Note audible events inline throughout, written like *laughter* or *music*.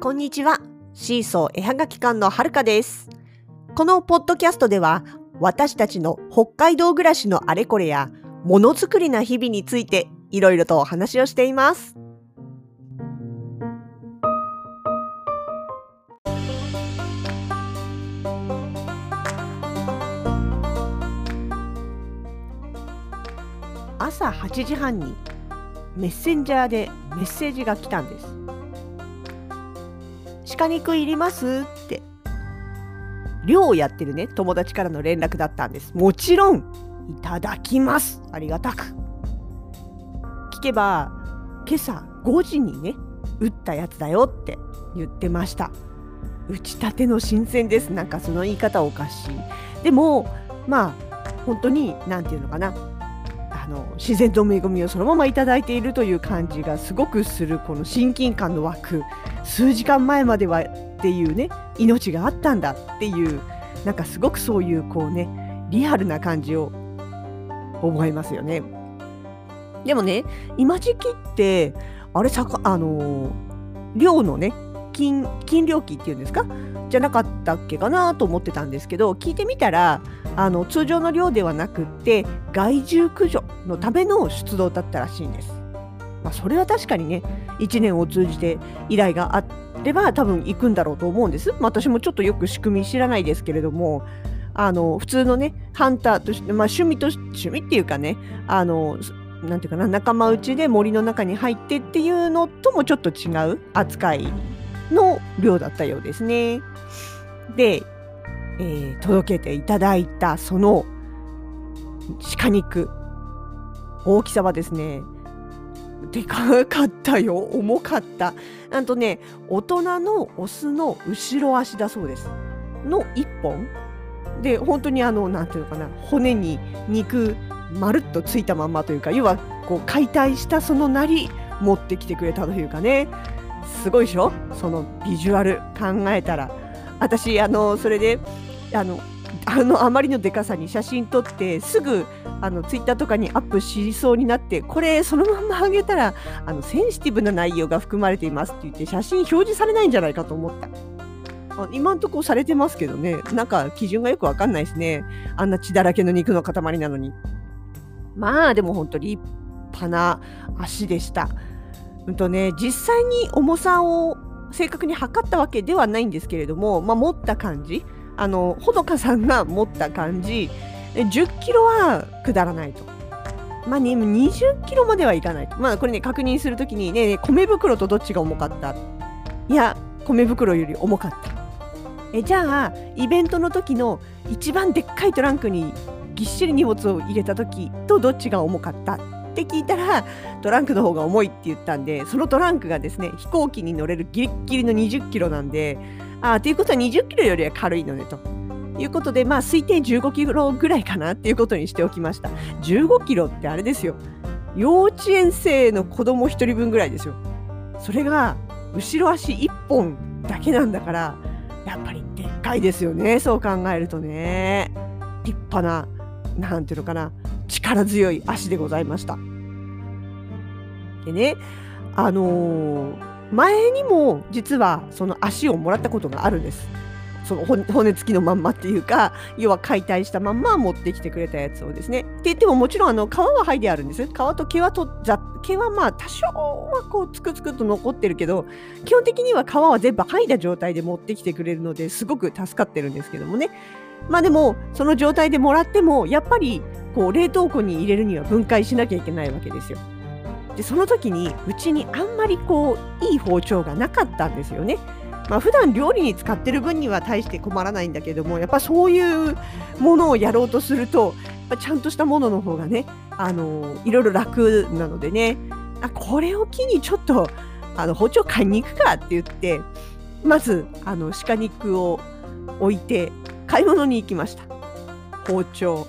こんにちは。シーソー絵はがき館のはるかです。このポッドキャストでは、私たちの北海道暮らしのあれこれや、ものづくりな日々について、いろいろとお話をしています。朝8時半にメッセンジャーでメッセージが来たんです。鹿肉いりますって。漁をやってるね友達からの連絡だったんです。もちろんいただきます。ありがたく。聞けば今朝5時にね打ったやつだよって言ってました。打ちたての新鮮です。なんかその言い方おかしい。でもまあ本当に何て言うのかな。あの自然の恵みをそのままいただいているという感じがすごくするこの親近感の湧く数時間前まではっていうね命があったんだっていうなんかすごくそういうこうねリアルな感じを覚えますよね。でもね今時期ってあれさかあの漁のね金金漁期っていうんですか？じゃなかったっけかなと思ってたんですけど聞いてみたらあの通常の漁ではなくって害獣駆除のための出動だったらしいんです。まあ、それは確かにね1年を通じて依頼があれば多分行くんだろうと思うんです。まあ、私もちょっとよく仕組み知らないですけれどもあの普通のねハンターとして、まあ、趣味と趣味っていうかねあのなんていうかな仲間内で森の中に入ってっていうのともちょっと違う扱いの量だったようですね。で、えー届けていただいたその鹿肉。大きさはですねでかかったよ。重かった。なんとね大人のオスの後ろ足だそうです。の1本。で本当にあのなんていうのかな骨に肉まるっとついたまんまというか要はこう解体したそのなり持ってきてくれたというかね。すごいでしょ？そのビジュアル考えたら。私あのそれであのあのあまりのでかさに写真撮ってすぐあのツイッターとかにアップしそうになってこれそのまま上げたらあのセンシティブな内容が含まれていますって言って写真表示されないんじゃないかと思った。あ今んとこされてますけどね。なんか基準がよくわかんないですね。あんな血だらけの肉の塊なのに。まあでも本当立派な足でした。うんとね実際に重さを正確に測ったわけではないんですけれども、まあ、持った感じあのほのかさんが持った感じ1 0キロは下らないと。まあね、20キロまではいかないと。まあこれね、確認するときにね、米袋とどっちが重かった？いや、米袋より重かった。えじゃあ、イベントの時の一番でっかいトランクにぎっしり荷物を入れた時とどっちが重かった？って聞いたら、トランクの方が重いって言ったんで、そのトランクがですね、飛行機に乗れるギリッギリの20キロなんで、あーということは20キロよりは軽いのねと。いうことで、まあ、推定15キロぐらいかなっていうことにしておきました。15キロってあれですよ。幼稚園生の子供1人分ぐらいですよ。それが、後ろ足1本だけなんだから、やっぱりでっかいですよね。そう考えるとね。立派な、なんていうのかな、力強い足でございました。でね、あのー前にも実はその足をもらったことがあるんです。その骨付きのまんまっていうか要は解体したまんま持ってきてくれたやつをですね。って言ってももちろんあの皮は剥いであるんです。皮と毛はとざ毛はまあ多少はこうつくつくと残ってるけど基本的には皮は全部剥いだ状態で持ってきてくれるのですごく助かってるんですけどもね。まあでもその状態でもらってもやっぱりこう冷凍庫に入れるには分解しなきゃいけないわけですよ。でその時にうちにあんまりこういい包丁がなかったんですよね。まあ普段料理に使ってる分には大して困らないんだけどもやっぱそういうものをやろうとするとやっぱちゃんとしたものの方がねあのいろいろ楽なのでねあこれを機にちょっとあの包丁買いに行くかって言ってまずあの鹿肉を置いて買い物に行きました。包丁。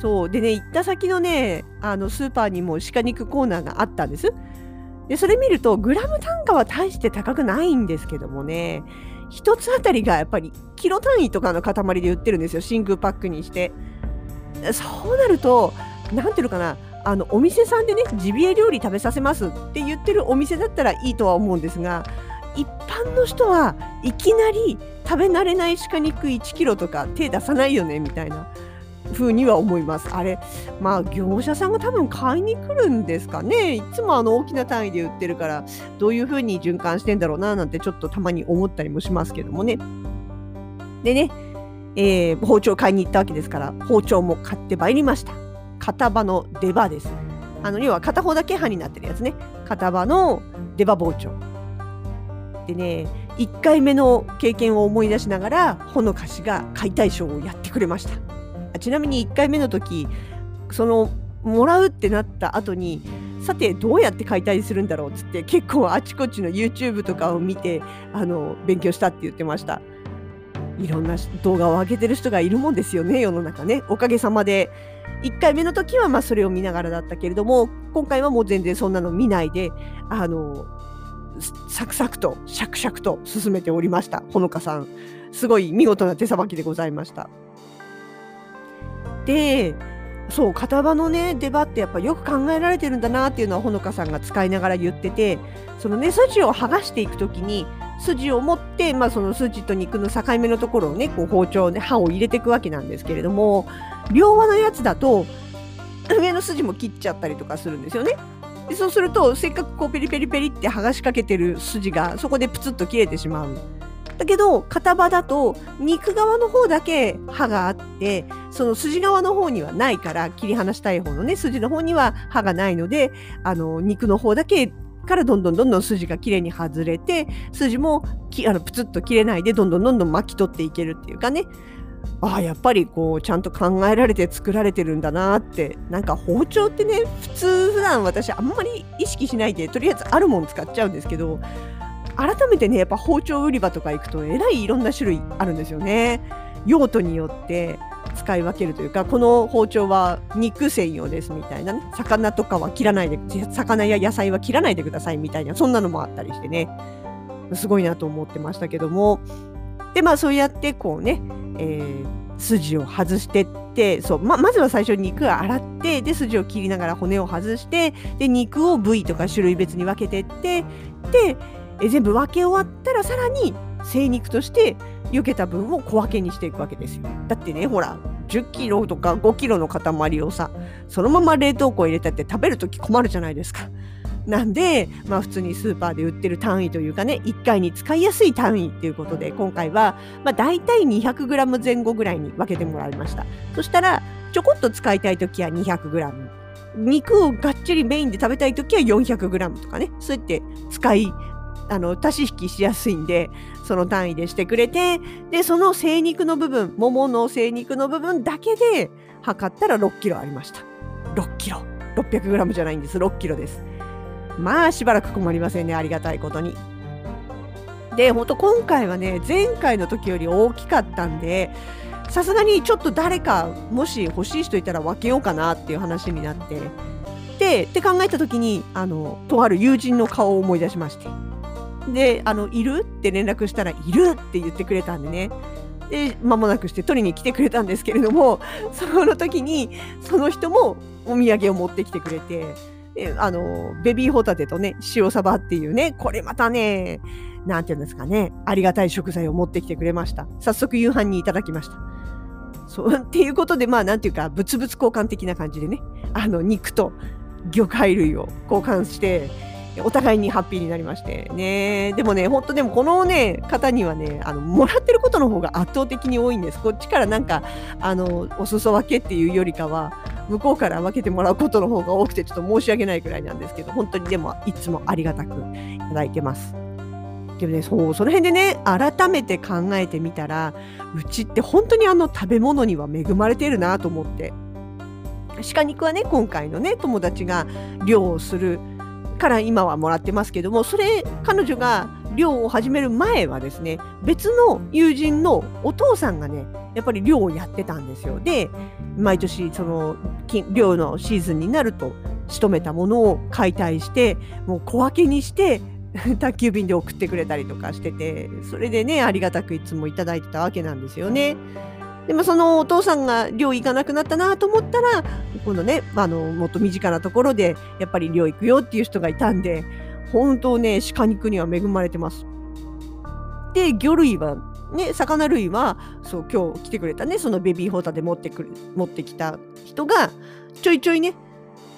そう。でね行った先のねあのスーパーにも鹿肉コーナーがあったんです。でそれ見るとグラム単価は大して高くないんですけどもね一つあたりがやっぱりキロ単位とかの塊で売ってるんですよ。真空パックにして。そうなるとなんていうのかなあのお店さんでねジビエ料理食べさせますって言ってるお店だったらいいとは思うんですが一般の人はいきなり食べ慣れない鹿肉1キロとか手出さないよねみたいな風には思います。あれ、まあ業者さんが多分買いに来るんですかね。いつもあの大きな単位で売ってるから、どういう風に循環してんだろうななんてちょっとたまに思ったりもしますけどもね。でね、えー、包丁買いに行ったわけですから、包丁も買ってまいりました。片刃の出刃です。あの要は片方だけ刃になってるやつね。片刃の出刃包丁。でね、1回目の経験を思い出しながら、ほのかしが解体ショーをやってくれました。ちなみに1回目の時、その、もらうってなった後に、さてどうやって解体するんだろうっつって結構あちこちの YouTube とかを見てあの勉強したって言ってましたいろんな動画を上げてる人がいるもんですよね世の中ねおかげさまで1回目の時はまあそれを見ながらだったけれども今回はもう全然そんなの見ないであのサクサクとシャクシャクと進めておりました。ほのかさん。すごい見事な手さばきでございました。で、そう、片場のね、出刃ってやっぱよく考えられてるんだなっていうのはほのかさんが使いながら言ってて、そのね、筋を剥がしていくときに、筋を持って、まあその筋と肉の境目のところをね、こう包丁で刃を入れていくわけなんですけれども、両刃のやつだと、上の筋も切っちゃったりとかするんですよね。でそうするとせっかくこうペリペリペリって剥がしかけてる筋がそこでプツッと切れてしまう。だけど片刃だと肉側の方だけ刃があってその筋側の方にはないから切り離したい方のね筋の方には刃がないのであの肉の方だけからどんどんどんどん筋がきれいに外れて筋もきあのプツッと切れないでどんどんどんどん巻き取っていけるっていうかねああやっぱりこうちゃんと考えられて作られてるんだなって。なんか包丁ってね普通普段私あんまり意識しないでとりあえずあるもん使っちゃうんですけど改めてねやっぱ包丁売り場とか行くとえらいいろんな種類あるんですよね。用途によって使い分けるというかこの包丁は肉専用ですみたいなね魚とかは切らないで魚や野菜は切らないでくださいみたいなそんなのもあったりしてね。すごいなと思ってましたけども。でまあそうやってこうねえー、筋を外してってそうままずは最初に肉を洗ってで筋を切りながら骨を外してで肉を部位とか種類別に分けてってでえ全部分け終わったらさらに精肉として避けた分を小分けにしていくわけですよ。だってねほら10キロとか5キロの塊をさそのまま冷凍庫入れたって食べるとき困るじゃないですか。なんで、まあ普通にスーパーで売ってる単位というかね、1回に使いやすい単位っていうことで、今回は、まあ大体 200g 前後ぐらいに分けてもらいました。そしたら、ちょこっと使いたいときは 200g。肉をがっちりメインで食べたいときは 400g とかね、そうやって使い、あの、足し引きしやすいんで、その単位でしてくれて、で、その精肉の部分、ももの精肉の部分だけで測ったら6キロありました。6キロ。600g じゃないんです。6キロです。まあしばらく困りませんね。ありがたいことに。で本当今回はね前回の時より大きかったんでさすがにちょっと誰かもし欲しい人いたら分けようかなっていう話になってでって考えた時にあのとある友人の顔を思い出しまして。であのいる？って連絡したらいるって言ってくれたんでね。で間もなくして取りに来てくれたんですけれどもその時にその人もお土産を持ってきてくれてあの、ベビーホタテとね、塩サバっていうね、これまたね、なんていうんですかね、ありがたい食材を持ってきてくれました。早速夕飯にいただきました。そう、*laughs* っていうことで、まあ、なんていうか、物々交換的な感じでね、あの、肉と魚介類を交換して、お互いにハッピーになりましてね。でもね、ほんとでもこのね、方にはね、あの、もらってることの方が圧倒的に多いんです。こっちからなんか、あの、お裾分けっていうよりかは、向こうから分けてもらうことの方が多くて、ちょっと申し訳ないくらいなんですけど、本当にでも、いつもありがたくいただいてます。でもね、そう、その辺でね、改めて考えてみたら、うちって本当にあの食べ物には恵まれてるなと思って。鹿肉はね、今回のね、友達が漁をするから今はもらってますけどもそれ彼女が漁を始める前はですね別の友人のお父さんがねやっぱり漁をやってたんですよで毎年その漁のシーズンになると仕留めたものを解体してもう小分けにして *laughs* 宅急便で送ってくれたりとかしててそれでねありがたくいつもいただいてたわけなんですよね。でもそのお父さんが寮行かなくなったなと思ったら今度ねあのもっと身近なところでやっぱり寮行くよっていう人がいたんで本当ね鹿肉には恵まれてます。で魚類はね魚類はそう今日来てくれたねそのベビーホタテ持ってくる持ってきた人がちょいちょいね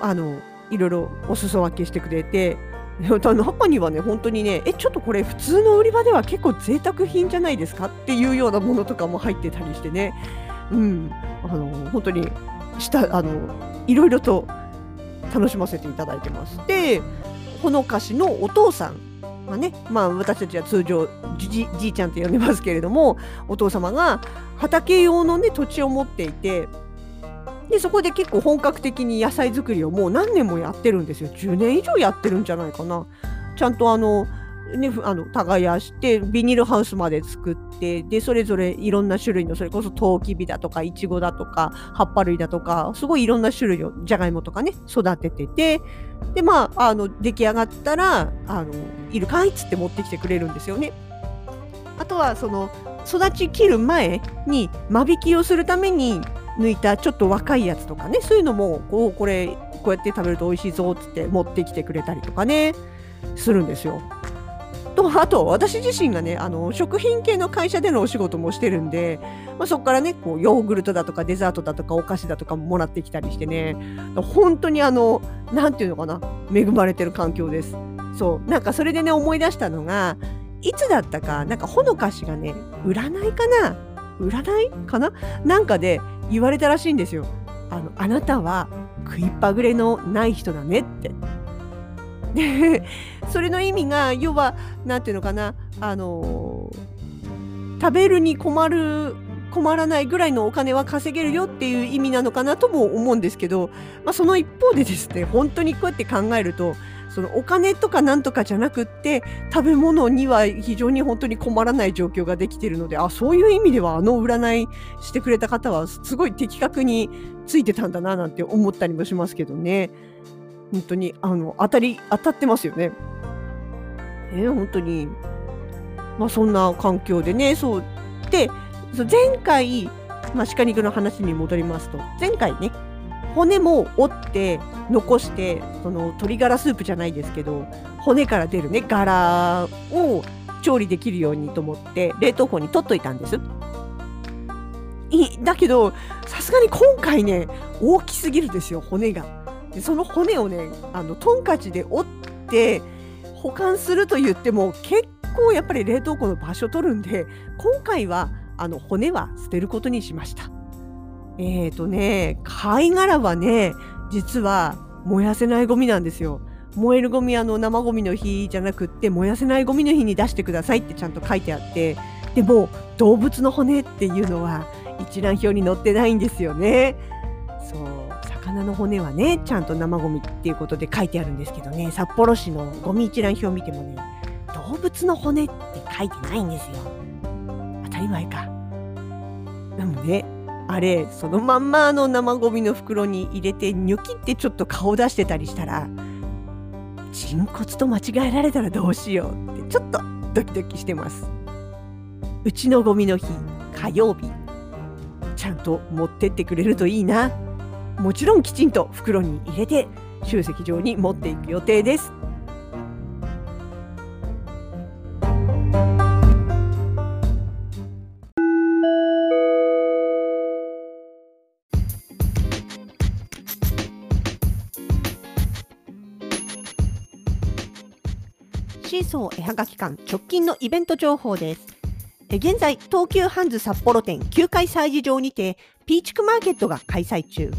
あのいろいろお裾分けしてくれて中にはね本当にねえちょっとこれ普通の売り場では結構贅沢品じゃないですかっていうようなものとかも入ってたりしてねうんあの本当にしたあのいろいろと楽しませていただいてます。でほのかしのお父さんまあねまあ、私たちは通常じいちゃんと呼んでますけれどもお父様が畑用の、ね、土地を持っていてでそこで結構本格的に野菜作りをもう何年もやってるんですよ。10年以上やってるんじゃないかな。ちゃんとあのね、あの耕してビニールハウスまで作ってでそれぞれいろんな種類のそれこそトウキビだとかイチゴだとか葉っぱ類だとかすごいいろんな種類をじゃがいもとかね育てててでまああの出来上がったらあのいるかいっつって持ってきてくれるんですよね。あとはその育ちきる前に間引きをするために抜いたちょっと若いやつとかねそういうのもこうこれこうやって食べると美味しいぞっつって持ってきてくれたりとかねするんですよ。とあと私自身がねあの食品系の会社でのお仕事もしてるんで、まあ、そこからねこうヨーグルトだとかデザートだとかお菓子だとかももらってきたりしてね本当にあの何て言うのかな恵まれてる環境です。そうなんかそれでね思い出したのがいつだったかなんかほのかしがね占いかな？占いかな？なんかで言われたらしいんですよ。あのあなたは食いっぱぐれのない人だねって。でそれの意味が要は何て言うのかな？あの食べるに困る困らないぐらいのお金は稼げるよっていう意味なのかなとも思うんですけど、まあ、その一方でですね本当にこうやって考えるとそのお金とかなんとかじゃなくって食べ物には非常に本当に困らない状況ができてるのであそういう意味ではあの占いしてくれた方はすごい的確についてたんだななんて思ったりもしますけどね。本当にあの当たり当たってますよね。えー、本当に。まあそんな環境でねそう。で前回、まあ、鹿肉の話に戻りますと前回ね骨も折って残してその鶏ガラスープじゃないですけど骨から出るね柄を調理できるようにと思って冷凍庫に取っといたんです。いだけどさすがに今回ね大きすぎるですよ骨が。でその骨をねあのトンカチで折って保管すると言っても結構やっぱり冷凍庫の場所取るんで今回はあの骨は捨てることにしました。えっ、ー、とね、貝殻はね、実は燃やせないゴミなんですよ。燃えるゴミあの生ゴミの日じゃなくって燃やせないゴミの日に出してくださいってちゃんと書いてあってでも動物の骨っていうのは一覧表に載ってないんですよね。そう魚の骨はねちゃんと生ゴミっていうことで書いてあるんですけどね札幌市のゴミ一覧表を見てもね動物の骨って書いてないんですよ。当たり前か。でもねあれそのまんまの生ゴミの袋に入れてニョキってちょっと顔出してたりしたら人骨と間違えられたらどうしようってちょっとドキドキしてます。うちのゴミの日火曜日ちゃんと持ってってくれるといいな。もちろんきちんと袋に入れて集積場に持っていく予定です。シーソー絵はがき館直近のイベント情報です。現在、東急ハンズ札幌店9階催事場にて、ピーチクマーケットが開催中。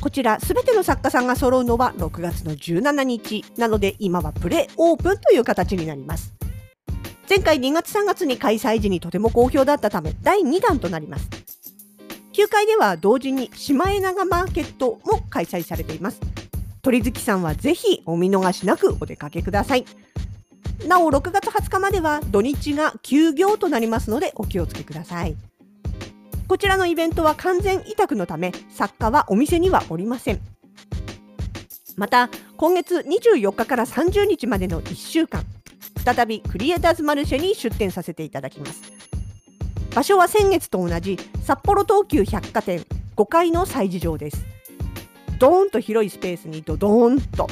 こちら、すべての作家さんが揃うのは6月の17日。なので、今はプレオープンという形になります。前回2月3月に開催時にとても好評だったため、第2弾となります。9階では同時にシマエナガマーケットも開催されています。鳥月さんはぜひお見逃しなくお出かけください。なお6月20日までは土日が休業となりますのでお気をつけください。こちらのイベントは完全委託のため作家はお店にはおりません。また今月24日から30日までの1週間再びクリエイターズマルシェに出店させていただきます。場所は先月と同じ札幌東急百貨店5階の催事場です。ドーンと広いスペースにドドーンと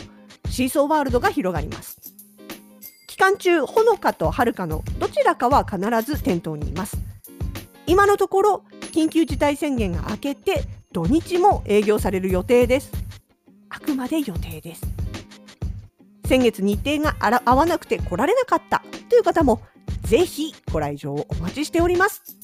シーソーワールドが広がります。間中ほのかとはるかのどちらかは必ず店頭にいます。今のところ緊急事態宣言が明けて土日も営業される予定です。あくまで予定です。先月日程が合わなくて来られなかったという方もぜひご来場をお待ちしております。